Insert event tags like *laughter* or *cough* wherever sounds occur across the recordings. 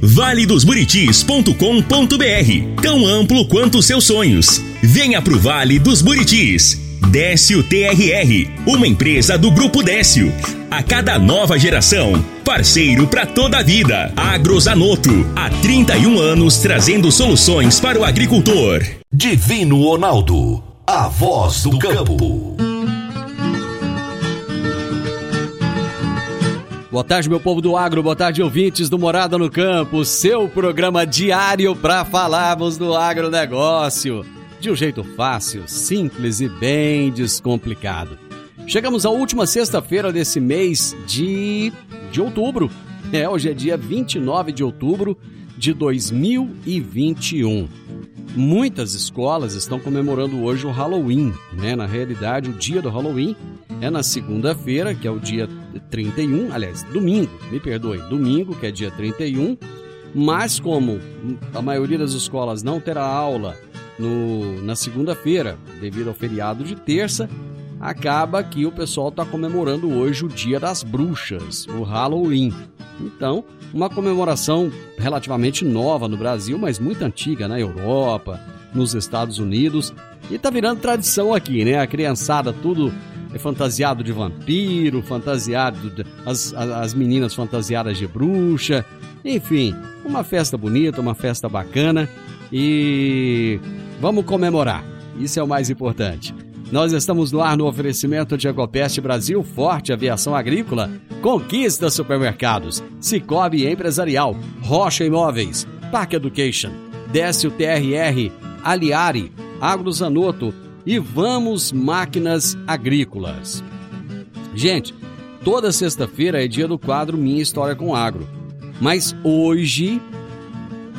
valedosburitis.com.br Tão amplo quanto seus sonhos. Venha pro Vale dos Buritis. Décio TRR, uma empresa do Grupo Décio. A cada nova geração, parceiro para toda a vida. Agrozanoto, há 31 anos trazendo soluções para o agricultor. Divino Ronaldo, a voz do campo. Boa tarde, meu povo do agro, boa tarde, ouvintes do Morada no Campo, seu programa diário para falarmos do agronegócio de um jeito fácil, simples e bem descomplicado. Chegamos à última sexta-feira desse mês de, de outubro. É, hoje é dia 29 de outubro de 2021. Muitas escolas estão comemorando hoje o Halloween, né? Na realidade, o dia do Halloween é na segunda-feira, que é o dia 31, aliás, domingo, me perdoe, domingo, que é dia 31, mas como a maioria das escolas não terá aula no, na segunda-feira, devido ao feriado de terça, acaba que o pessoal está comemorando hoje o Dia das Bruxas, o Halloween. Então, uma comemoração relativamente nova no Brasil, mas muito antiga na Europa, nos Estados Unidos, e está virando tradição aqui, né? A criançada tudo é fantasiado de vampiro, fantasiado de, as, as meninas fantasiadas de bruxa, enfim, uma festa bonita, uma festa bacana e vamos comemorar. Isso é o mais importante. Nós estamos no ar no oferecimento de Ecopest Brasil, Forte Aviação Agrícola, Conquista Supermercados, Cicobi Empresarial, Rocha Imóveis, Park Education, Décio Aliari, Agrozanoto e Vamos Máquinas Agrícolas. Gente, toda sexta-feira é dia do quadro Minha História com Agro. Mas hoje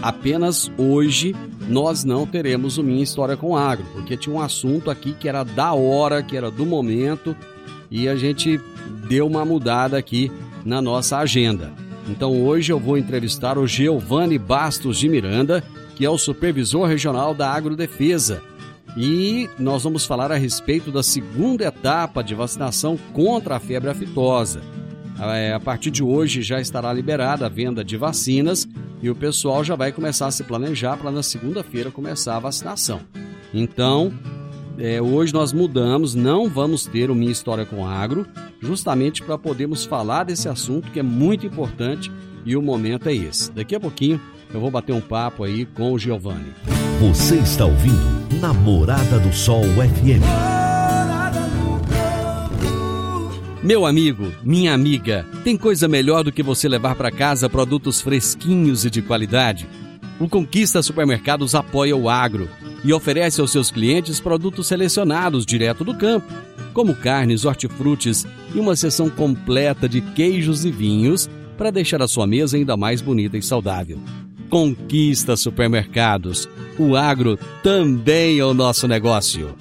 apenas hoje nós não teremos o Minha História com Agro, porque tinha um assunto aqui que era da hora, que era do momento, e a gente deu uma mudada aqui na nossa agenda. Então hoje eu vou entrevistar o Giovanni Bastos de Miranda, que é o supervisor regional da Agrodefesa. E nós vamos falar a respeito da segunda etapa de vacinação contra a febre aftosa. É, a partir de hoje já estará liberada a venda de vacinas e o pessoal já vai começar a se planejar para na segunda-feira começar a vacinação. Então, é, hoje nós mudamos, não vamos ter o Minha História com Agro, justamente para podermos falar desse assunto que é muito importante e o momento é esse. Daqui a pouquinho eu vou bater um papo aí com o Giovanni. Você está ouvindo Namorada do Sol FM. Meu amigo, minha amiga, tem coisa melhor do que você levar para casa produtos fresquinhos e de qualidade? O Conquista Supermercados apoia o agro e oferece aos seus clientes produtos selecionados direto do campo, como carnes, hortifrutis e uma seção completa de queijos e vinhos para deixar a sua mesa ainda mais bonita e saudável. Conquista Supermercados. O agro também é o nosso negócio.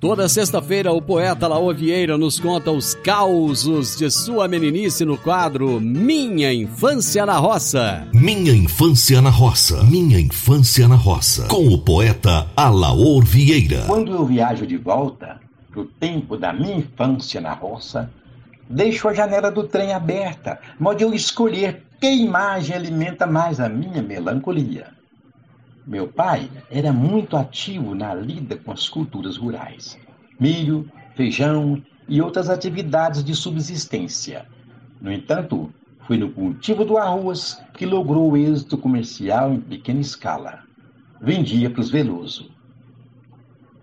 Toda sexta-feira, o poeta Laô Vieira nos conta os causos de sua meninice no quadro Minha Infância na Roça. Minha Infância na Roça. Minha Infância na Roça. Com o poeta Alaor Vieira. Quando eu viajo de volta pro tempo da minha infância na roça, deixo a janela do trem aberta, modo eu escolher que imagem alimenta mais a minha melancolia. Meu pai era muito ativo na lida com as culturas rurais. Milho, feijão e outras atividades de subsistência. No entanto, foi no cultivo do arroz que logrou o êxito comercial em pequena escala. Vendia para os Veloso.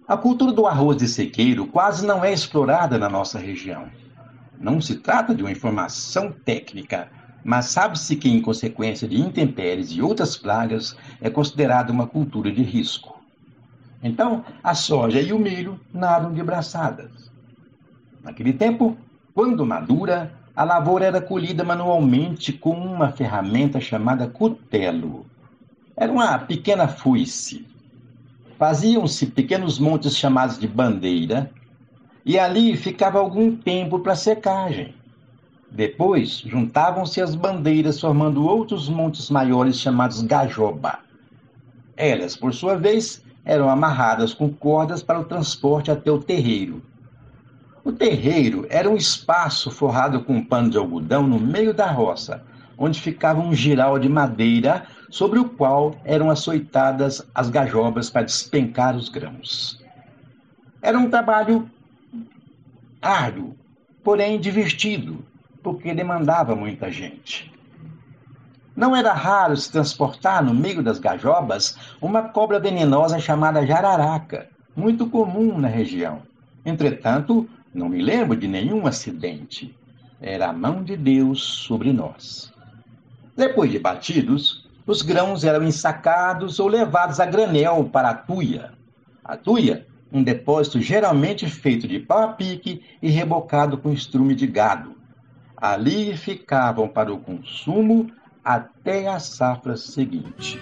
A cultura do arroz de sequeiro quase não é explorada na nossa região. Não se trata de uma informação técnica, mas sabe-se que, em consequência de intempéries e outras pragas, é considerada uma cultura de risco. Então, a soja e o milho nadam de braçadas. Naquele tempo, quando madura, a lavoura era colhida manualmente com uma ferramenta chamada cutelo. Era uma pequena fuice. Faziam-se pequenos montes chamados de bandeira, e ali ficava algum tempo para secagem. Depois, juntavam-se as bandeiras, formando outros montes maiores chamados gajoba. Elas, por sua vez, eram amarradas com cordas para o transporte até o terreiro. O terreiro era um espaço forrado com um pano de algodão no meio da roça, onde ficava um giral de madeira sobre o qual eram açoitadas as gajobas para despencar os grãos. Era um trabalho árduo, porém divertido, porque demandava muita gente. Não era raro se transportar no meio das gajobas uma cobra venenosa chamada jararaca, muito comum na região. Entretanto, não me lembro de nenhum acidente. Era a mão de Deus sobre nós. Depois de batidos, os grãos eram ensacados ou levados a granel para a tuia. A tuia, um depósito geralmente feito de pau a pique e rebocado com estrume de gado. Ali ficavam para o consumo até a safra seguinte.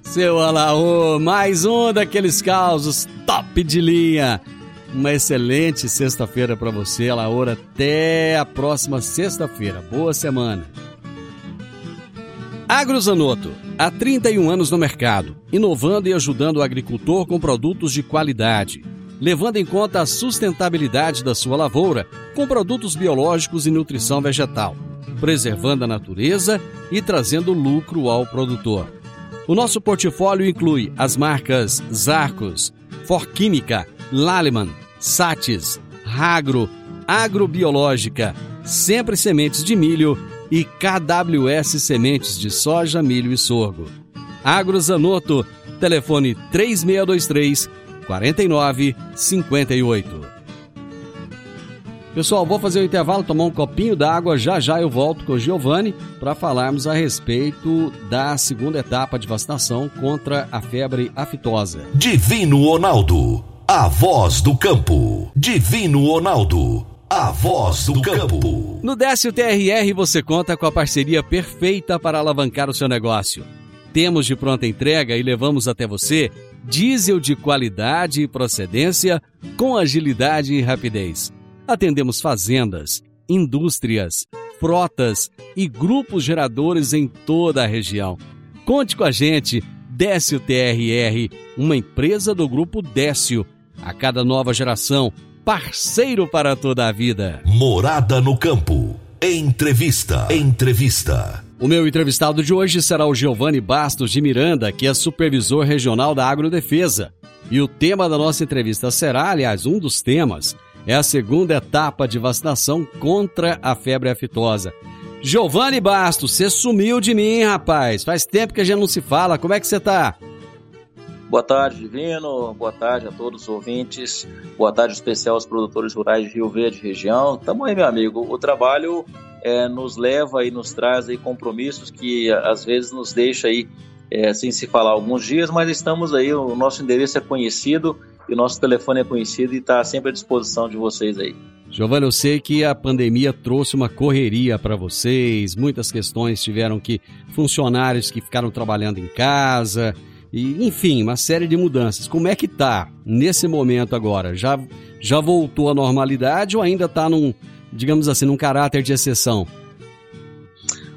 Seu Alaô, mais um daqueles causos top de linha. Uma excelente sexta-feira para você, Alaô. Até a próxima sexta-feira. Boa semana. Agrozanoto, há 31 anos no mercado, inovando e ajudando o agricultor com produtos de qualidade, levando em conta a sustentabilidade da sua lavoura com produtos biológicos e nutrição vegetal, preservando a natureza e trazendo lucro ao produtor. O nosso portfólio inclui as marcas Zarcos, Forquímica, Laleman, Satis, Ragro, Agrobiológica, Sempre Sementes de Milho e KWS Sementes de Soja, Milho e Sorgo. Agrozanoto, telefone 3623 4958. Pessoal, vou fazer o um intervalo, tomar um copinho d'água. Já já eu volto com o Giovanni para falarmos a respeito da segunda etapa de vacinação contra a febre aftosa. Divino Ronaldo, a voz do campo. Divino Ronaldo, a voz do campo. No Décio TRR você conta com a parceria perfeita para alavancar o seu negócio. Temos de pronta entrega e levamos até você diesel de qualidade e procedência com agilidade e rapidez Atendemos fazendas, indústrias, frotas e grupos geradores em toda a região. Conte com a gente, Décio TRR, uma empresa do grupo Décio. A cada nova geração, parceiro para toda a vida. Morada no campo. Entrevista. Entrevista. O meu entrevistado de hoje será o Giovanni Bastos de Miranda, que é supervisor regional da Agrodefesa. E o tema da nossa entrevista será, aliás, um dos temas, é a segunda etapa de vacinação contra a febre aftosa. Giovanni Bastos, você sumiu de mim, rapaz. Faz tempo que a gente não se fala. Como é que você tá? Boa tarde, Divino. Boa tarde a todos os ouvintes. Boa tarde especial aos produtores rurais de Rio Verde região. Tamo aí, meu amigo. O trabalho é, nos leva e nos traz aí compromissos que às vezes nos deixa aí é, sem se falar alguns dias, mas estamos aí, o nosso endereço é conhecido e o nosso telefone é conhecido e está sempre à disposição de vocês aí. Giovanni, eu sei que a pandemia trouxe uma correria para vocês, muitas questões tiveram que funcionários que ficaram trabalhando em casa, e enfim, uma série de mudanças. Como é que tá nesse momento agora? Já já voltou à normalidade ou ainda está num, digamos assim, num caráter de exceção?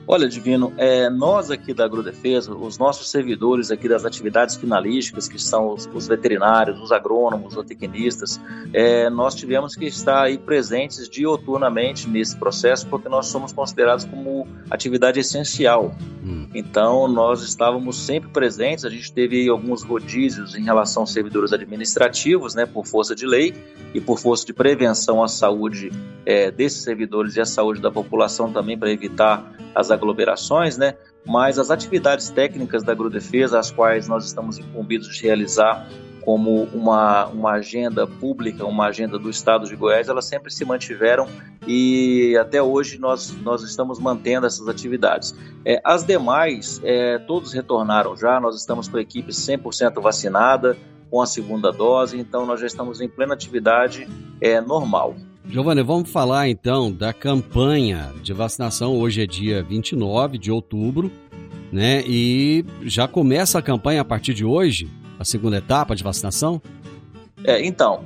Olha, Divino, é, nós aqui da Agrodefesa, os nossos servidores aqui das atividades finalísticas, que são os, os veterinários, os agrônomos, os tecnistas, é, nós tivemos que estar aí presentes dioturnamente nesse processo, porque nós somos considerados como atividade essencial. Hum. Então, nós estávamos sempre presentes, a gente teve alguns rodízios em relação aos servidores administrativos, né, por força de lei e por força de prevenção à saúde é, desses servidores e à saúde da população também, para evitar as aglomerações, né? Mas as atividades técnicas da agrodefesa, as quais nós estamos incumbidos de realizar como uma, uma agenda pública, uma agenda do Estado de Goiás, elas sempre se mantiveram e até hoje nós, nós estamos mantendo essas atividades. É, as demais, é, todos retornaram já, nós estamos com a equipe 100% vacinada, com a segunda dose, então nós já estamos em plena atividade é, normal. Giovanni, vamos falar então da campanha de vacinação. Hoje é dia 29 de outubro né? E já começa a campanha a partir de hoje, a segunda etapa de vacinação? É, então,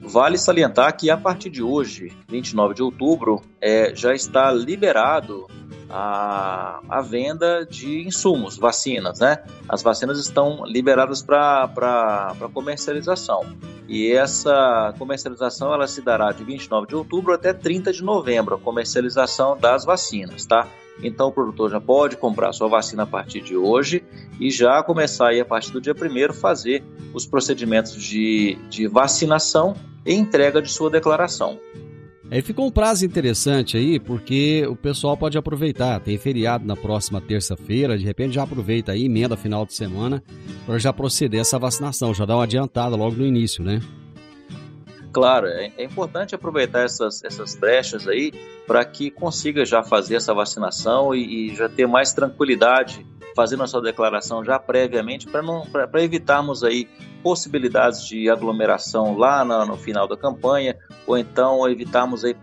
vale salientar que a partir de hoje, 29 de outubro, é, já está liberado a, a venda de insumos, vacinas, né? As vacinas estão liberadas para comercialização. E essa comercialização ela se dará de 29 de outubro até 30 de novembro, a comercialização das vacinas, tá? Então o produtor já pode comprar sua vacina a partir de hoje e já começar aí a partir do dia 1 fazer os procedimentos de, de vacinação e entrega de sua declaração. Aí ficou um prazo interessante aí, porque o pessoal pode aproveitar. Tem feriado na próxima terça-feira, de repente já aproveita aí, emenda final de semana, para já proceder essa vacinação, já dá uma adiantada logo no início, né? Claro, é, é importante aproveitar essas, essas brechas aí para que consiga já fazer essa vacinação e, e já ter mais tranquilidade fazendo a sua declaração já previamente para evitarmos aí possibilidades de aglomeração lá no, final da campanha ou então evitarmos aí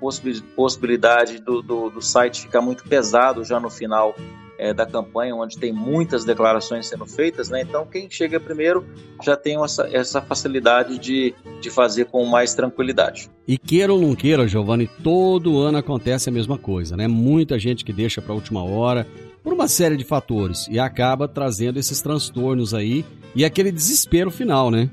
possibilidade do, do, do site ficar muito pesado já no final é, da campanha, onde tem muitas declarações sendo feitas, né? Então, quem chega primeiro já tem essa, essa facilidade de, de fazer com mais tranquilidade. E queira ou não queira, Giovanni, todo ano acontece a mesma coisa, né? Muita gente que deixa para a última hora por uma série de fatores e acaba trazendo esses transtornos aí e aquele desespero final, né?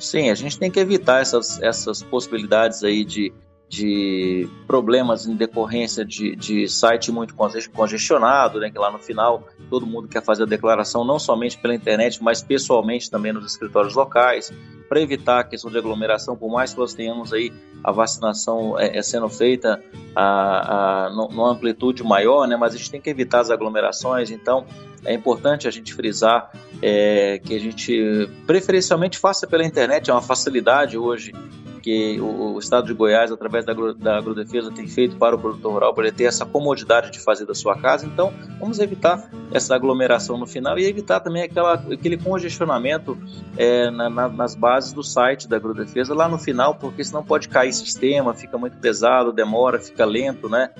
Sim, a gente tem que evitar essas, essas possibilidades aí de de problemas em decorrência de, de site muito congestionado, né, que lá no final todo mundo quer fazer a declaração não somente pela internet, mas pessoalmente também nos escritórios locais, para evitar a questão de aglomeração, por mais que nós tenhamos aí a vacinação é, é sendo feita a, a, numa amplitude maior, né, mas a gente tem que evitar as aglomerações, então é importante a gente frisar é, que a gente preferencialmente faça pela internet, é uma facilidade hoje que o, o Estado de Goiás, através da, da agrodefesa, tem feito para o produtor rural, para ele ter essa comodidade de fazer da sua casa. Então, vamos evitar essa aglomeração no final e evitar também aquela, aquele congestionamento é, na, na, nas bases do site da agrodefesa lá no final, porque senão pode cair sistema, fica muito pesado, demora, fica lento, né?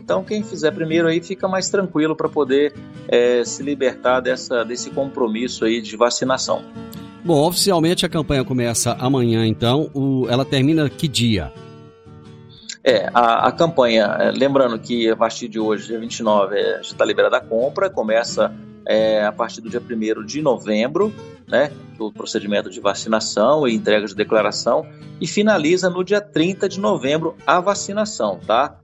Então, quem fizer primeiro aí fica mais tranquilo para poder é, se libertar dessa, desse compromisso aí de vacinação. Bom, oficialmente a campanha começa amanhã, então. O, ela termina que dia? É, a, a, campanha, é, lembrando que a partir de hoje, dia 29, é, já está liberada a compra, começa é, a partir do dia 1 de novembro, né, do procedimento de vacinação e entrega de declaração, e finaliza no dia 30 de novembro a vacinação, tá?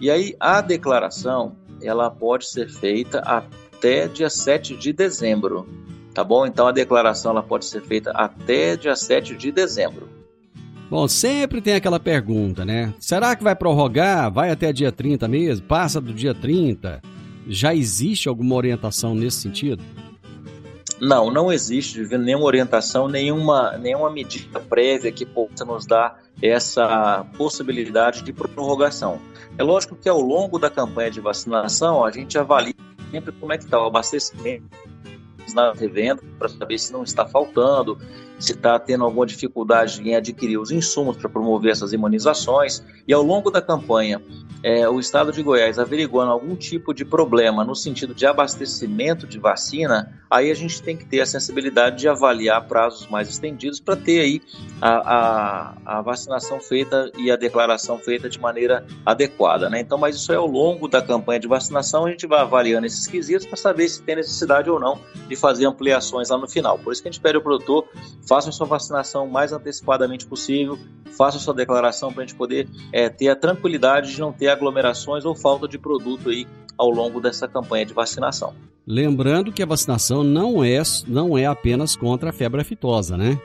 E aí a declaração, ela pode ser feita até dia 7 de dezembro, tá bom? Então a declaração ela pode ser feita até dia 7 de dezembro. Bom, sempre tem aquela pergunta, né? Será que vai prorrogar? Vai até dia 30 mesmo? Passa do dia 30? Já existe alguma orientação nesse sentido? Não, não existe nenhuma orientação, nenhuma, nenhuma medida prévia que possa nos dar essa possibilidade de prorrogação. É lógico que ao longo da campanha de vacinação a gente avalia sempre como é que está o abastecimento na revenda para saber se não está faltando, se está tendo alguma dificuldade em adquirir os insumos para promover essas imunizações. E ao longo da campanha, é, o estado de Goiás averiguando algum tipo de problema no sentido de abastecimento de vacina, aí a gente tem que ter a sensibilidade de avaliar prazos mais estendidos para ter aí a, a, a, vacinação feita e a declaração feita de maneira adequada. Né? Então, mas isso é ao longo da campanha de vacinação, a gente vai avaliando esses quesitos para saber se tem necessidade ou não de fazer ampliações lá no final. Por isso que a gente pede ao produtor, faça a sua vacinação o mais antecipadamente possível, faça a sua declaração para a gente poder é, ter a tranquilidade de não ter aglomerações ou falta de produto aí ao longo dessa campanha de vacinação. Lembrando que a vacinação não é, não é apenas contra a febre aftosa, né?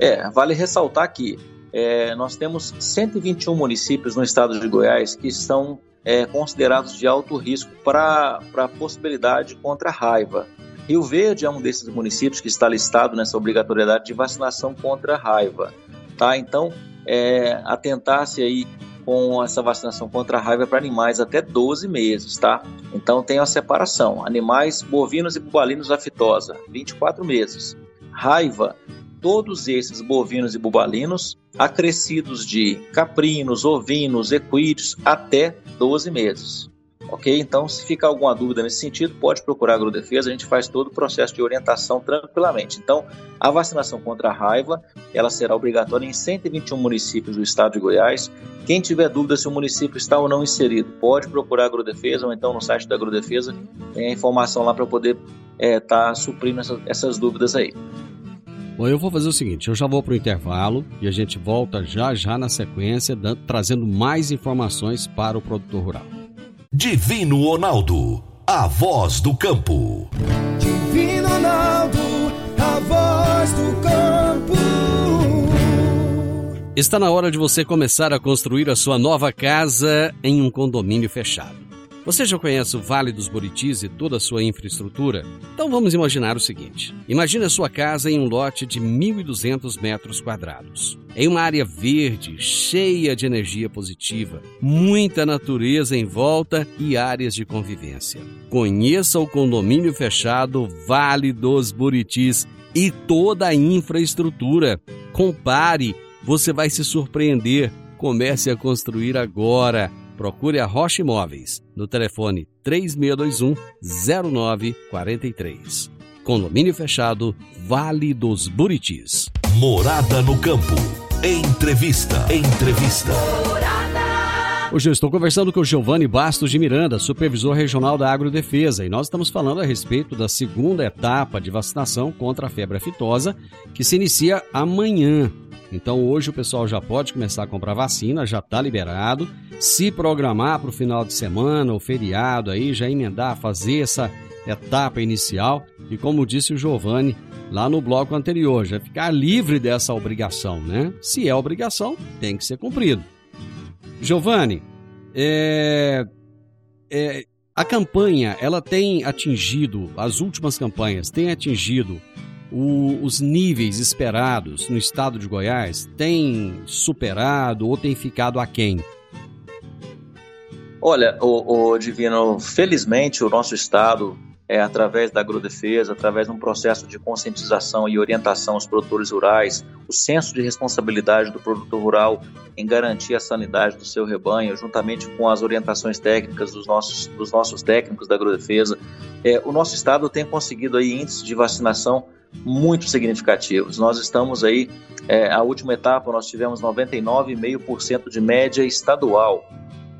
É, vale ressaltar que é, nós temos 121 municípios no estado de Goiás que são é, considerados de alto risco para a possibilidade contra a raiva. Rio Verde é um desses municípios que está listado nessa obrigatoriedade de vacinação contra a raiva. Tá? Então, é, atentar-se aí com essa vacinação contra a raiva para animais até 12 meses, tá? Então tem a separação. Animais bovinos e bubalinos aftosa, 24 meses. Raiva, todos esses bovinos e bubalinos acrescidos de caprinos, ovinos, equídeos até 12 meses. Ok? Então, se ficar alguma dúvida nesse sentido, pode procurar a Agrodefesa, a gente faz todo o processo de orientação tranquilamente. Então, a vacinação contra a raiva, ela será obrigatória em 121 municípios do estado de Goiás. Quem tiver dúvida se o município está ou não inserido, pode procurar a Agrodefesa ou então no site da Agrodefesa, tem a informação lá para poder estar é, tá suprindo essa, essas dúvidas aí. Bom, eu vou fazer o seguinte, eu já vou para o intervalo e a gente volta já já na sequência, dando, trazendo mais informações para o produtor rural. Divino Ronaldo, a voz do campo. Divino Ronaldo, a voz do campo. Está na hora de você começar a construir a sua nova casa em um condomínio fechado. Você já conhece o Vale dos Buritis e toda a sua infraestrutura? Então vamos imaginar o seguinte: imagine a sua casa em um lote de 1.200 metros quadrados. Em uma área verde, cheia de energia positiva, muita natureza em volta e áreas de convivência. Conheça o condomínio fechado Vale dos Buritis e toda a infraestrutura. Compare, você vai se surpreender. Comece a construir agora. Procure a Rocha Imóveis no telefone 3621 0943. Condomínio fechado, Vale dos Buritis. Morada no campo. Entrevista. Entrevista. Hoje eu estou conversando com o Giovanni Bastos de Miranda, supervisor regional da Agrodefesa, e nós estamos falando a respeito da segunda etapa de vacinação contra a febre aftosa, que se inicia amanhã. Então hoje o pessoal já pode começar a comprar vacina, já está liberado. Se programar para o final de semana, o feriado aí, já emendar, fazer essa etapa inicial. E como disse o Giovanni lá no bloco anterior, já ficar livre dessa obrigação, né? Se é obrigação, tem que ser cumprido. Giovanni, é, é, a campanha, ela tem atingido, as últimas campanhas têm atingido o, os níveis esperados no estado de Goiás têm superado ou têm ficado aquém? Olha, o, o Divino, felizmente o nosso estado é, através da agrodefesa, através de um processo de conscientização e orientação aos produtores rurais, o senso de responsabilidade do produtor rural em garantir a sanidade do seu rebanho, juntamente com as orientações técnicas dos nossos, dos nossos técnicos da agrodefesa, é, o nosso estado tem conseguido aí índices de vacinação muito significativos. Nós estamos aí, é, a última etapa, nós tivemos 99,5% de média estadual.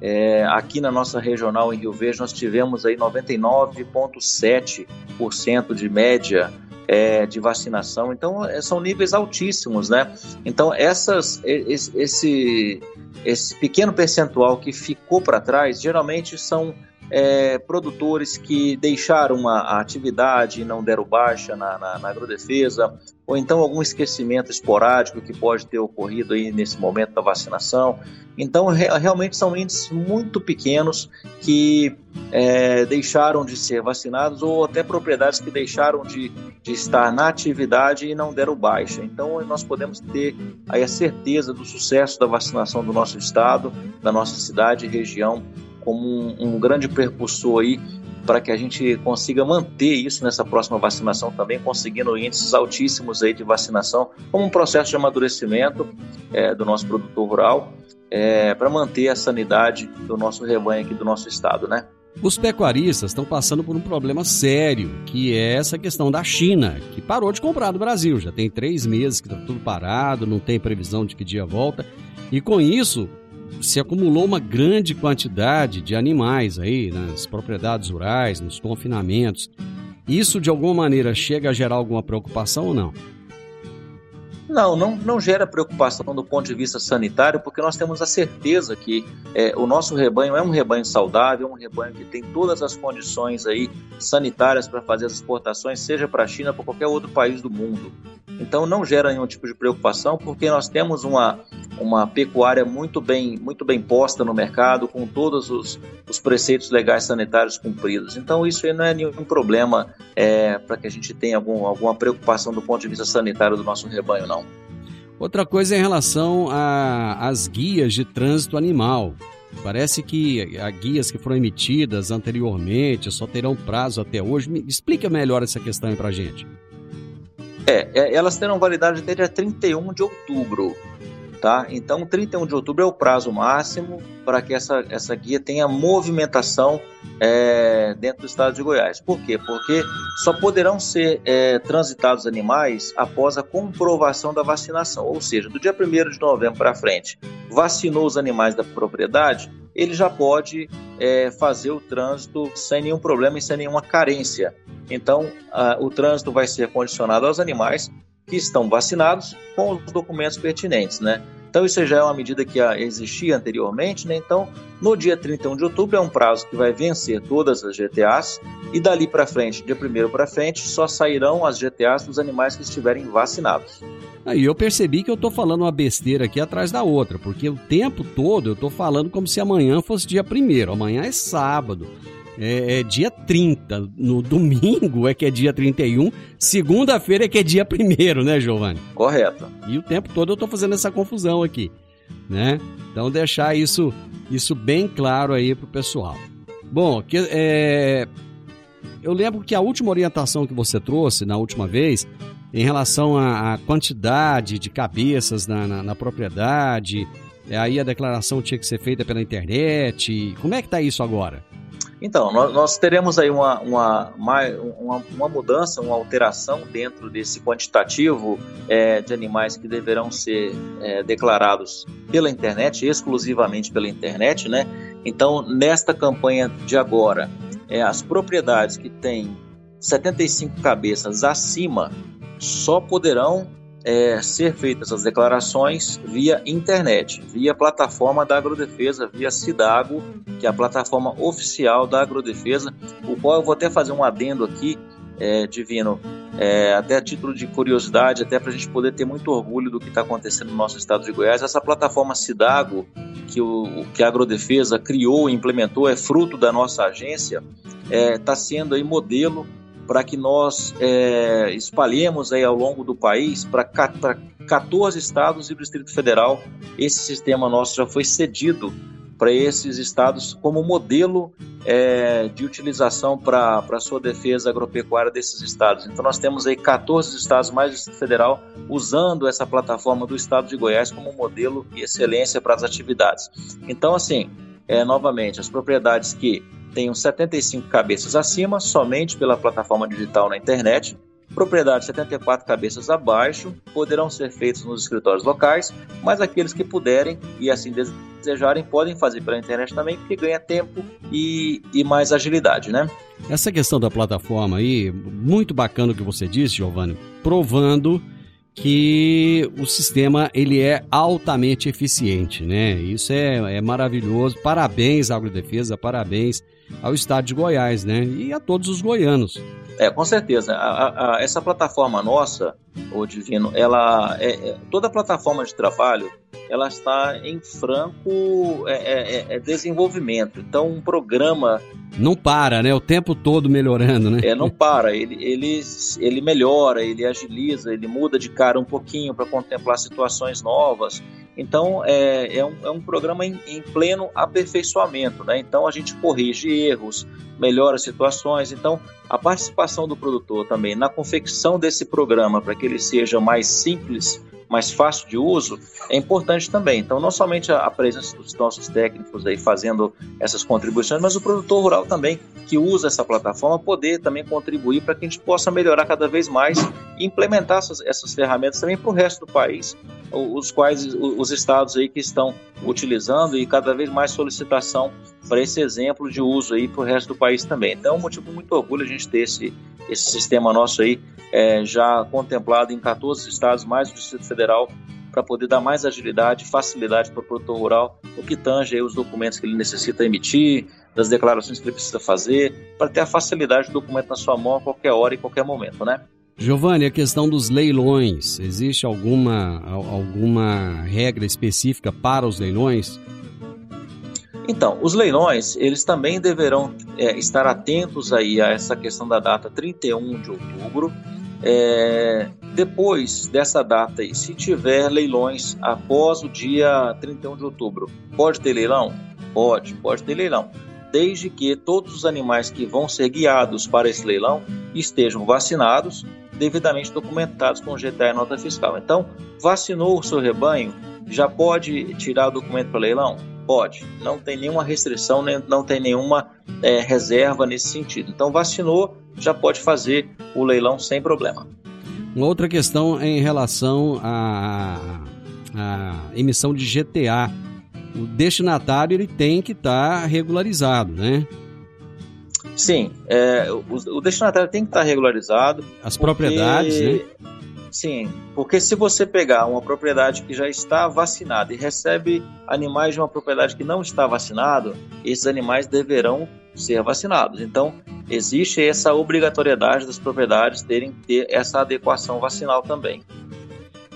É, aqui na nossa regional em Rio Verde, nós tivemos aí 99,7% de média é, de vacinação. Então, é, são níveis altíssimos, né? Então, essas, esse, esse pequeno percentual que ficou para trás, geralmente são é, produtores que deixaram a, a, atividade e não deram baixa na, na, na, agrodefesa, ou então algum esquecimento esporádico que pode ter ocorrido aí nesse momento da vacinação. Então, re, realmente são índices muito pequenos que é, deixaram de ser vacinados, ou até propriedades que deixaram de, de estar na atividade e não deram baixa. Então, nós podemos ter aí a certeza do sucesso da vacinação do nosso estado, da nossa cidade e região como um, um grande percussor aí para que a gente consiga manter isso nessa próxima vacinação também, conseguindo índices altíssimos aí de vacinação, como um processo de amadurecimento é, do nosso produtor rural, é, para manter a sanidade do nosso rebanho aqui do nosso estado, né? Os pecuaristas estão passando por um problema sério, que é essa questão da China, que parou de comprar do Brasil. Já tem três meses que está tudo parado, não tem previsão de que dia volta. E com isso, se acumulou uma grande quantidade de animais aí nas propriedades rurais, nos confinamentos. Isso de alguma maneira chega a gerar alguma preocupação ou não? Não, não, não gera preocupação do ponto de vista sanitário, porque nós temos a certeza que é, o nosso rebanho é um rebanho saudável, um rebanho que tem todas as condições aí sanitárias para fazer as exportações, seja para a China ou para qualquer outro país do mundo. Então não gera nenhum tipo de preocupação, porque nós temos uma, uma pecuária muito bem, muito bem posta no mercado, com todos os, os preceitos legais sanitários cumpridos. Então isso aí não é nenhum problema é, para que a gente tenha algum, alguma preocupação do ponto de vista sanitário do nosso rebanho, não. Outra coisa é em relação às guias de trânsito animal. Parece que as guias que foram emitidas anteriormente só terão prazo até hoje. Me explica melhor essa questão aí pra gente. É, é elas terão validade até dia 31 de outubro. Tá? Então, 31 de outubro é o prazo máximo para que essa, essa guia tenha movimentação é, dentro do estado de Goiás. Por quê? Porque só poderão ser é, transitados animais após a comprovação da vacinação, ou seja, do dia 1 de novembro para frente, vacinou os animais da propriedade, ele já pode é, fazer o trânsito sem nenhum problema e sem nenhuma carência. Então, a, o trânsito vai ser condicionado aos animais que estão vacinados com os documentos pertinentes, né? Então, isso já é uma medida que existia anteriormente, né? Então, no dia 31 de outubro é um prazo que vai vencer todas as GTAs e dali para frente, dia 1 para frente, só sairão as GTAs dos animais que estiverem vacinados. E eu percebi que eu estou falando uma besteira aqui atrás da outra, porque o tempo todo eu estou falando como se amanhã fosse dia 1 amanhã é sábado é, é dia 30. No domingo é que é dia 31. Segunda-feira é que é dia 1 né, Giovanni? Correto. E o tempo todo eu estou fazendo essa confusão aqui, né? Então deixar isso, isso bem claro aí pro pessoal. Bom, que, é, eu lembro que a última orientação que você trouxe na última vez, em relação à quantidade de cabeças na, na, na propriedade, aí a declaração tinha que ser feita pela internet. Como é que está isso agora? Então, nós, nós teremos aí uma, uma, uma, uma, mudança, uma alteração dentro desse quantitativo é, de animais que deverão ser é, declarados pela internet, exclusivamente pela internet, né? Então, nesta campanha de agora, é, as propriedades que têm 75 cabeças acima só poderão é, ser feitas as declarações via internet, via plataforma da Agrodefesa, via Cidago, que é a plataforma oficial da Agrodefesa, o qual eu vou até fazer um adendo aqui, é, Divino, é, até a título de curiosidade, até para a gente poder ter muito orgulho do que está acontecendo no nosso estado de Goiás. Essa plataforma Cidago, que, o, que a Agrodefesa criou e implementou, é fruto da nossa agência, está é, sendo aí modelo para que nós é, espalhemos aí ao longo do país para 14 estados e o Distrito Federal. Esse sistema nosso já foi cedido para esses estados como modelo é, de utilização para a sua defesa agropecuária desses estados. Então nós temos aí 14 estados mais o Distrito Federal usando essa plataforma do estado de Goiás como modelo e excelência para as atividades. Então assim, é, novamente, as propriedades que tenham 75 cabeças acima, somente pela plataforma digital na internet. Propriedades 74 cabeças abaixo poderão ser feitos nos escritórios locais, mas aqueles que puderem e assim desejarem podem fazer pela internet também, porque ganha tempo e, e mais agilidade, né? Essa questão da plataforma aí, muito bacana o que você disse, Giovanni, provando que o sistema ele é altamente eficiente, né? Isso é, é maravilhoso. Parabéns Agrodefesa, parabéns ao Estado de Goiás, né? E a todos os goianos. É, com certeza. A, a, essa plataforma nossa, o Divino, ela é, é, toda a plataforma de trabalho ela está em franco é, é, é, é, desenvolvimento. Então, um programa não para, né? O tempo todo melhorando, né? É, não para. Ele, ele, ele melhora, ele agiliza, ele muda de cara um pouquinho para contemplar situações novas. Então, é, é, um, é um programa em, em, pleno aperfeiçoamento, né? Então, a gente corrige erros, melhora situações. Então, a participação do produtor também na confecção desse programa para que ele seja mais simples, mais fácil de uso, é importante também. Então, não somente a presença dos nossos técnicos aí fazendo essas contribuições, mas o produtor rural também, que usa essa plataforma, poder também contribuir para que a gente possa melhorar cada vez mais e implementar essas, essas ferramentas também para o resto do país, os quais os estados aí que estão utilizando e cada vez mais solicitação para esse exemplo de uso aí para o resto do país também. Então, é um motivo muito orgulho a gente ter esse, esse sistema nosso aí é, já contemplado em 14 estados, mais o Distrito Federal, para poder dar mais agilidade, facilidade para o produtor rural, o que tange aí os documentos que ele necessita emitir, das declarações que ele precisa fazer, para ter a facilidade do documento na sua mão a qualquer hora e qualquer momento, né? Giovanni, a questão dos leilões, existe alguma, alguma regra específica para os leilões? Então, os leilões, eles também deverão é, estar atentos aí a essa questão da data 31 de outubro. É, depois dessa data aí, se tiver leilões após o dia 31 de outubro, pode ter leilão? Pode, pode ter leilão. Desde que todos os animais que vão ser guiados para esse leilão estejam vacinados devidamente documentados com GTA e nota fiscal. Então, vacinou o seu rebanho, já pode tirar o documento para leilão? Pode. Não tem nenhuma restrição, não tem nenhuma é, reserva nesse sentido. Então, vacinou, já pode fazer o leilão sem problema. Uma outra questão é em relação à, à emissão de GTA. O destinatário ele tem que estar tá regularizado, né? Sim, é, o, o, destinatário tem que estar regularizado. As porque, propriedades, né? Sim, porque se você pegar uma propriedade que já está vacinada e recebe animais de uma propriedade que não está vacinado, esses animais deverão ser vacinados. Então, existe essa obrigatoriedade das propriedades terem ter essa adequação vacinal também.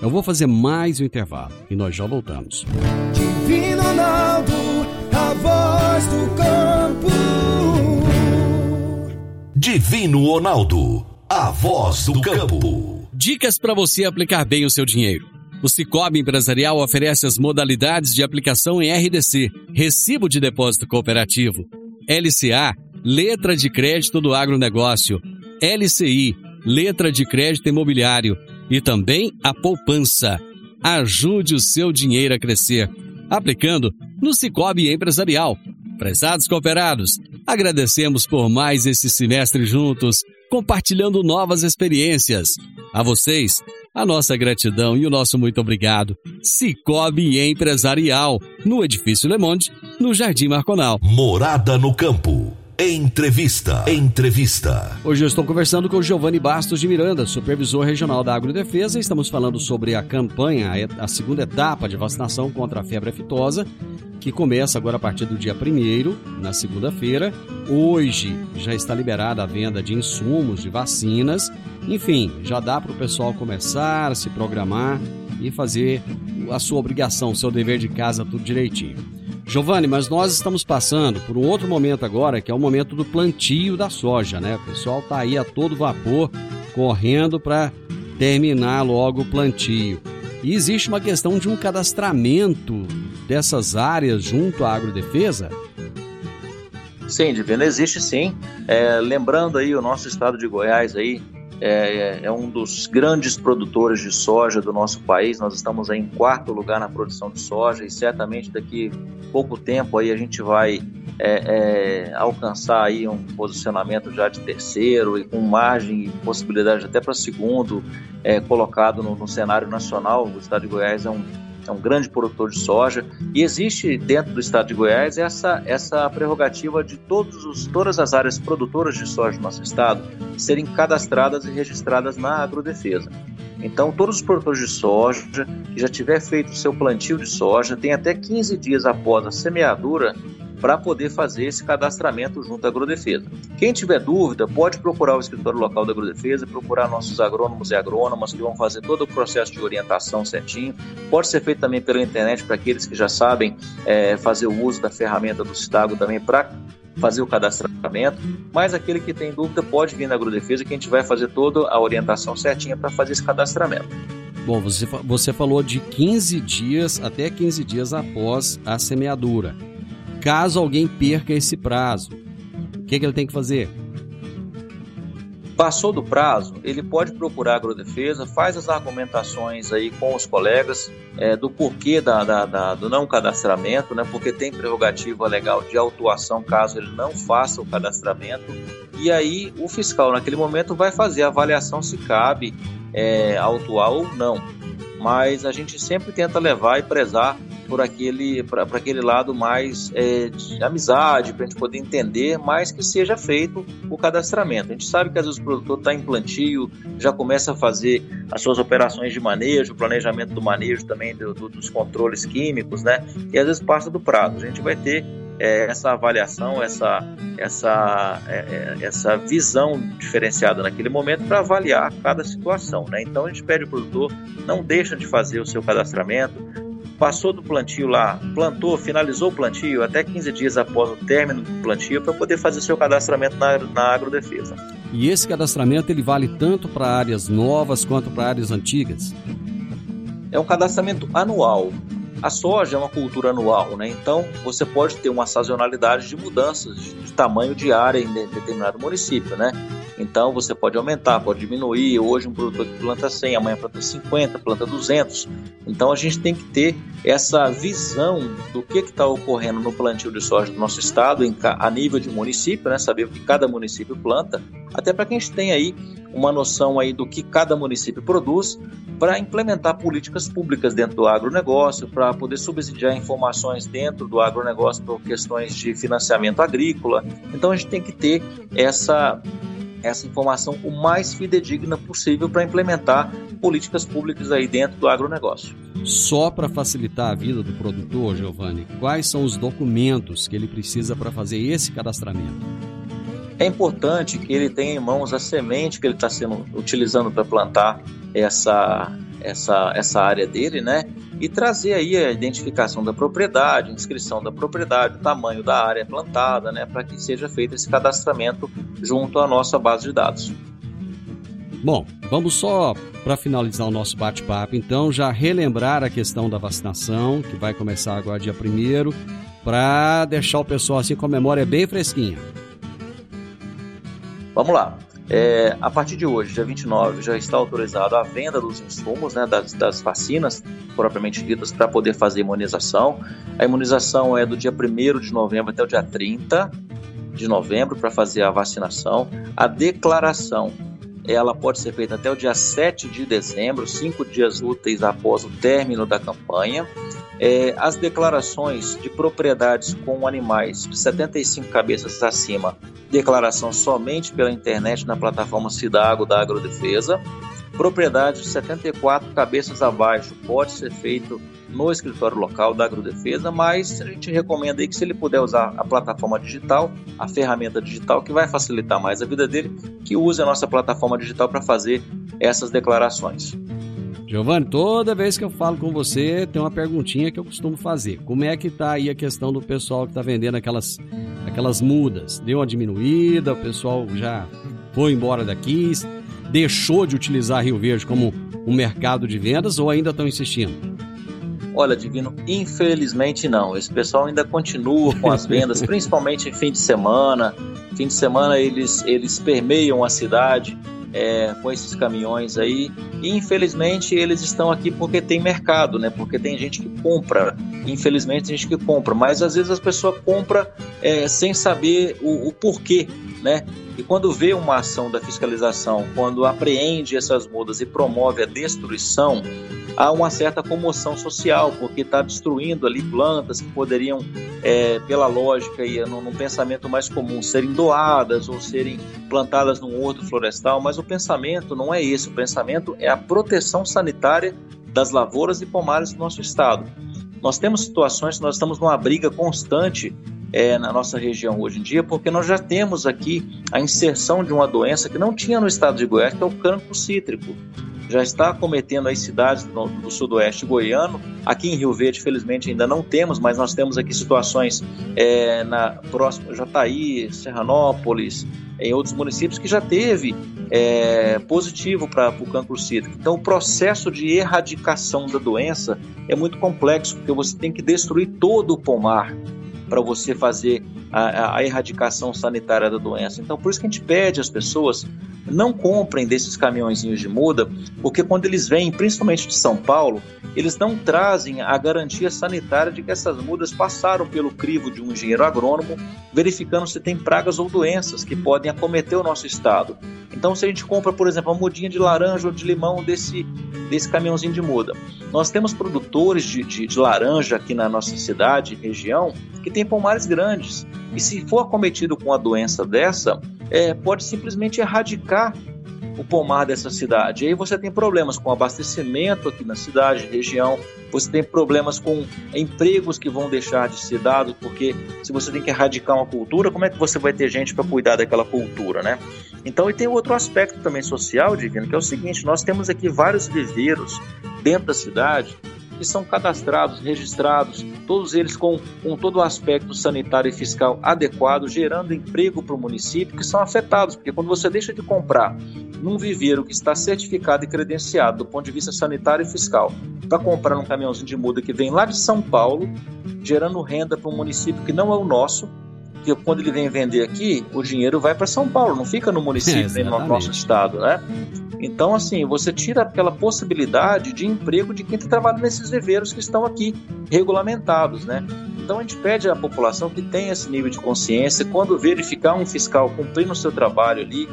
Eu vou fazer mais um intervalo e nós já voltamos. Divino Ronaldo, a voz do Divino Ronaldo, a voz do campo. Dicas para você aplicar bem o seu dinheiro. O Cicobi Empresarial oferece as modalidades de aplicação em RDC, Recibo de Depósito Cooperativo, LCA, Letra de Crédito do Agronegócio, LCI, Letra de Crédito Imobiliário e também a poupança. Ajude o seu dinheiro a crescer, aplicando no Cicobi Empresarial. Prezados cooperados, agradecemos por mais esse semestre juntos, compartilhando novas experiências. A vocês, a nossa gratidão e o nosso muito obrigado. Cicobi Empresarial, no Edifício Le Monde, no Jardim Marconal. Morada no Campo. Entrevista. Entrevista. Hoje eu estou conversando com o Giovanni Bastos de Miranda, supervisor regional da Agrodefesa. Estamos falando sobre a campanha, a segunda etapa de vacinação contra a febre aftosa, que começa agora a partir do dia 1 na segunda-feira. Hoje já está liberada a venda de insumos, de vacinas. Enfim, já dá para o pessoal começar se programar e fazer a sua obrigação, o seu dever de casa, tudo direitinho. Giovanni, mas nós estamos passando por um outro momento agora, que é o momento do plantio da soja, né? O pessoal está aí a todo vapor, correndo para terminar logo o plantio. E existe uma questão de um cadastramento dessas áreas junto à agrodefesa? Sim, Divino, existe sim. É, lembrando aí o nosso estado de Goiás aí, é, é, um dos grandes produtores de soja do nosso país. Nós estamos em quarto lugar na produção de soja e certamente daqui pouco tempo aí a gente vai é, é, alcançar aí um posicionamento já de terceiro e com margem e possibilidade até para segundo é, colocado no, no cenário nacional. O estado de Goiás é um é um grande produtor de soja, e existe dentro do estado de Goiás essa, essa prerrogativa de todos os, todas as áreas produtoras de soja do nosso estado serem cadastradas e registradas na agrodefesa. Então, todos os produtores de soja que já tiver feito o seu plantio de soja têm até 15 dias após a semeadura para poder fazer esse cadastramento junto à Agrodefesa. Quem tiver dúvida, pode procurar o escritório local da Agrodefesa, procurar nossos agrônomos e agrônomas que vão fazer todo o processo de orientação certinho. Pode ser feito também pela internet para aqueles que já sabem é, fazer o uso da ferramenta do Cistago também para fazer o cadastramento, mas aquele que tem dúvida pode vir na Agrodefesa que a gente vai fazer toda a orientação certinha para fazer esse cadastramento. Bom, você, você falou de 15 dias, até 15 dias após a semeadura caso alguém perca esse prazo, o que, que ele tem que fazer? Passou do prazo, ele pode procurar a agrodefesa, faz as argumentações aí com os colegas é, do porquê da, da, da, do não cadastramento, né, porque tem prerrogativa legal de autuação caso ele não faça o cadastramento. E aí o fiscal, naquele momento, vai fazer a avaliação se cabe é, autuar ou não. Mas a gente sempre tenta levar e prezar por aquele para aquele lado mais é, de amizade, para a gente poder entender, mas que seja feito o cadastramento. A gente sabe que às vezes o produtor está em plantio, já começa a fazer as suas operações de manejo, o planejamento do manejo também do, do, dos controles químicos, né? E às vezes passa do prazo. A gente vai ter é, essa avaliação, essa, essa, é, é essa visão diferenciada naquele momento para avaliar cada situação. Né? Então a gente pede ao produtor, não deixa de fazer o seu cadastramento, passou do plantio lá, plantou, finalizou o plantio até 15 dias após o término do plantio para poder fazer seu cadastramento na, na agrodefesa. E esse cadastramento ele vale tanto para áreas novas quanto para áreas antigas? É um cadastramento anual. A soja é uma cultura anual, né? Então você pode ter uma sazonalidade de mudanças de tamanho de área em determinado município, né? Então você pode aumentar, pode diminuir. Hoje um produtor que planta 100, amanhã planta 50, planta 200. Então a gente tem que ter essa visão do que está ocorrendo no plantio de soja do nosso estado em, a nível de município, né? saber o que cada município planta, até para que a gente tenha aí uma noção aí do que cada município produz para implementar políticas públicas dentro do agronegócio, para poder subsidiar informações dentro do agronegócio por questões de financiamento agrícola. Então a gente tem que ter essa essa informação o mais fidedigna possível para implementar políticas públicas aí dentro do agronegócio. Só para facilitar a vida do produtor, Giovanni, quais são os documentos que ele precisa para fazer esse cadastramento? É importante que ele tenha em mãos a semente que ele está sendo utilizando para plantar essa, essa, essa área dele, né? E trazer aí a identificação da propriedade, inscrição da propriedade, o tamanho da área plantada, né? Para que seja feito esse cadastramento junto à nossa base de dados. Bom, vamos só para finalizar o nosso bate-papo, então, já relembrar a questão da vacinação, que vai começar agora dia 1 para deixar o pessoal assim com a memória bem fresquinha. Vamos lá. É, a partir de hoje, dia 29, já está autorizado a venda dos insumos, né, das, das vacinas propriamente ditas, para poder fazer imunização. A imunização é do dia 1 de novembro até o dia 30 de novembro para fazer a vacinação. A declaração ela pode ser feita até o dia 7 de dezembro, cinco dias úteis após o término da campanha. É, as declarações de propriedades com animais de 75 cabeças acima, declaração somente pela internet na plataforma Cidago da Agrodefesa. Propriedades de 74 cabeças abaixo pode ser feito no escritório local da Agrodefesa, mas a gente recomenda aí que se ele puder usar a plataforma digital, a ferramenta digital que vai facilitar mais a vida dele, que use a nossa plataforma digital para fazer essas declarações. Giovanni, toda vez que eu falo com você, tem uma perguntinha que eu costumo fazer. Como é que tá aí a questão do pessoal que está vendendo aquelas, aquelas mudas? Deu uma diminuída, o pessoal já foi embora daqui, deixou de utilizar Rio Verde como um mercado de vendas ou ainda estão insistindo? Olha, Divino, infelizmente não. Esse pessoal ainda continua com as vendas, *laughs* principalmente em fim de semana. Fim de semana eles, eles permeiam a cidade é, com esses caminhões aí. E infelizmente eles estão aqui porque tem mercado, né? Porque tem gente que compra. Infelizmente tem gente que compra, mas às vezes as pessoas compram é, sem saber o, o porquê, né? E quando vê uma ação da fiscalização, quando apreende essas mudas e promove a destruição, há uma certa comoção social, porque está destruindo ali plantas que poderiam, é, pela lógica e num, num, pensamento mais comum, serem doadas ou serem plantadas num outro florestal, mas o pensamento não é esse, o pensamento é a proteção sanitária das lavouras e pomares do nosso estado. Nós temos situações que nós estamos numa briga constante é, na nossa região hoje em dia, porque nós já temos aqui a inserção de uma doença que não tinha no estado de Goiás, que é o cancro cítrico. Já está acometendo as cidades do, do sudoeste goiano. Aqui em Rio Verde, felizmente, ainda não temos, mas nós temos aqui situações é, na próxima Jataí, Serranópolis, em outros municípios que já teve é, positivo para o cancro cítrico. Então, o processo de erradicação da doença é muito complexo, porque você tem que destruir todo o pomar para você fazer a, a, erradicação sanitária da doença. Então, por isso que a gente pede às pessoas não comprem desses caminhõezinhos de muda, porque quando eles vêm, principalmente de São Paulo, eles não trazem a garantia sanitária de que essas mudas passaram pelo crivo de um engenheiro agrônomo, verificando se tem pragas ou doenças que podem acometer o nosso estado. Então, se a gente compra, por exemplo, uma mudinha de laranja ou de limão desse, desse caminhãozinho de muda, nós temos produtores de, de, de laranja aqui na nossa cidade, região, que tem pomares grandes. E se for acometido com a doença dessa, é, pode simplesmente erradicar o pomar dessa cidade. E aí você tem problemas com abastecimento aqui na cidade, região, você tem problemas com empregos que vão deixar de ser dados, porque se você tem que erradicar uma cultura, como é que você vai ter gente para cuidar daquela cultura, né? Então, e tem outro aspecto também social, Divino, que é o seguinte: nós temos aqui vários viveiros dentro da cidade são cadastrados, registrados, todos eles com, com todo o aspecto sanitário e fiscal adequado, gerando emprego para o município, que são afetados, porque quando você deixa de comprar num viveiro que está certificado e credenciado do ponto de vista sanitário e fiscal, para comprar um caminhãozinho de muda que vem lá de São Paulo, gerando renda para um município que não é o nosso, que quando ele vem vender aqui, o dinheiro vai para São Paulo, não fica no município é, nem no nosso estado, né? Então, assim, você tira aquela possibilidade de emprego de quem está trabalhando nesses viveiros que estão aqui regulamentados, né? Então a gente pede à população que tenha esse nível de consciência, quando verificar um fiscal cumprindo o seu trabalho ali,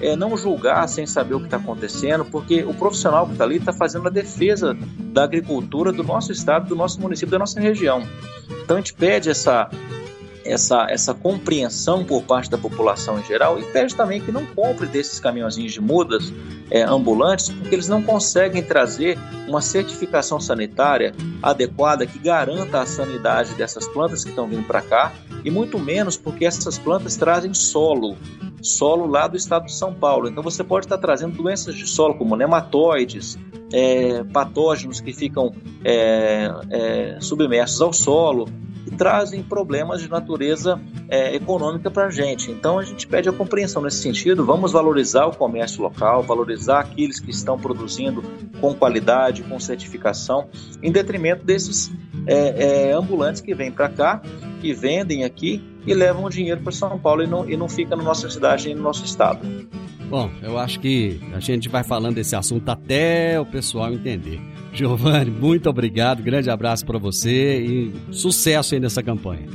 é, não julgar sem saber o que está acontecendo, porque o profissional que está ali está fazendo a defesa da agricultura do nosso estado, do nosso município, da nossa região. Então a gente pede essa, essa, essa compreensão por parte da população em geral e pede também que não compre desses caminhõezinhos de mudas é, ambulantes, porque eles não conseguem trazer uma certificação sanitária adequada que garanta a sanidade dessas plantas que estão vindo para cá e muito menos porque essas plantas trazem solo, solo lá do estado de São Paulo. Então você pode estar trazendo doenças de solo como nematóides, é, patógenos que ficam é, é submersos ao solo, e trazem problemas de natureza é, econômica para a gente. Então a gente pede a compreensão nesse sentido. Vamos valorizar o comércio local, valorizar aqueles que estão produzindo com qualidade, com certificação, em detrimento desses é, é, ambulantes que vêm para cá, que vendem aqui e levam o dinheiro para São Paulo e não, e não fica na nossa cidade e no nosso estado. Bom, eu acho que a gente vai falando desse assunto até o pessoal entender. Giovanni, muito obrigado, grande abraço para você e sucesso aí nessa campanha.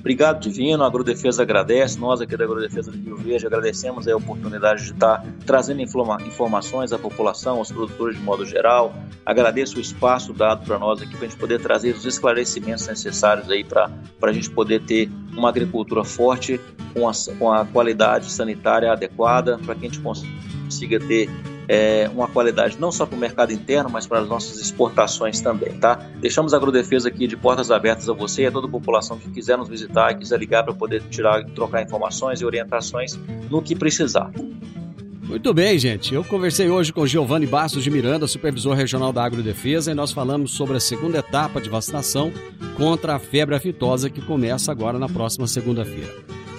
Obrigado, Divino. A Agrodefesa agradece. Nós aqui da Agrodefesa do Rio Verde agradecemos a oportunidade de estar trazendo informações à população, aos produtores de modo geral. Agradeço o espaço dado para nós aqui para a gente poder trazer os esclarecimentos necessários aí para a gente poder ter uma agricultura forte com a, com a qualidade sanitária adequada, para que a gente consiga ter é, uma qualidade não só para o mercado interno, mas para as nossas exportações também, tá? Deixamos a Agrodefesa aqui de portas abertas a você e a toda a população que quiser nos visitar quiser ligar para poder tirar, trocar informações e orientações no que precisar. Muito bem, gente. Eu conversei hoje com Giovanni Bastos de Miranda, supervisor regional da Agrodefesa, e nós falamos sobre a segunda etapa de vacinação contra a febre aftosa que começa agora na próxima segunda-feira.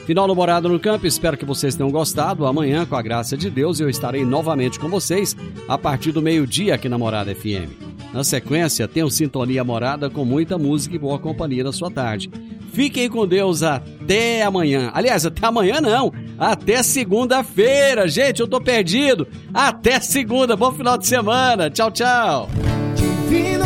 Final do Morada no Campo, espero que vocês tenham gostado. Amanhã, com a graça de Deus, eu estarei novamente com vocês a partir do meio-dia aqui na Morada FM. Na sequência, tenho Sintonia Morada com muita música e boa companhia na sua tarde. Fiquem com Deus até amanhã. Aliás, até amanhã não. Até segunda-feira. Gente, eu tô perdido. Até segunda. Bom final de semana. Tchau, tchau. Divino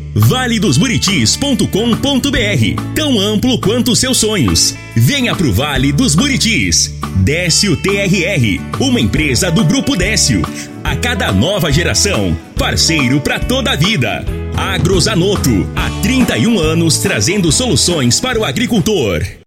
valedosburitis.com.br Tão amplo quanto seus sonhos. Venha pro Vale dos Buritis. Décio TRR, uma empresa do Grupo Décio. A cada nova geração, parceiro para toda a vida. Agrozanoto, há 31 anos trazendo soluções para o agricultor.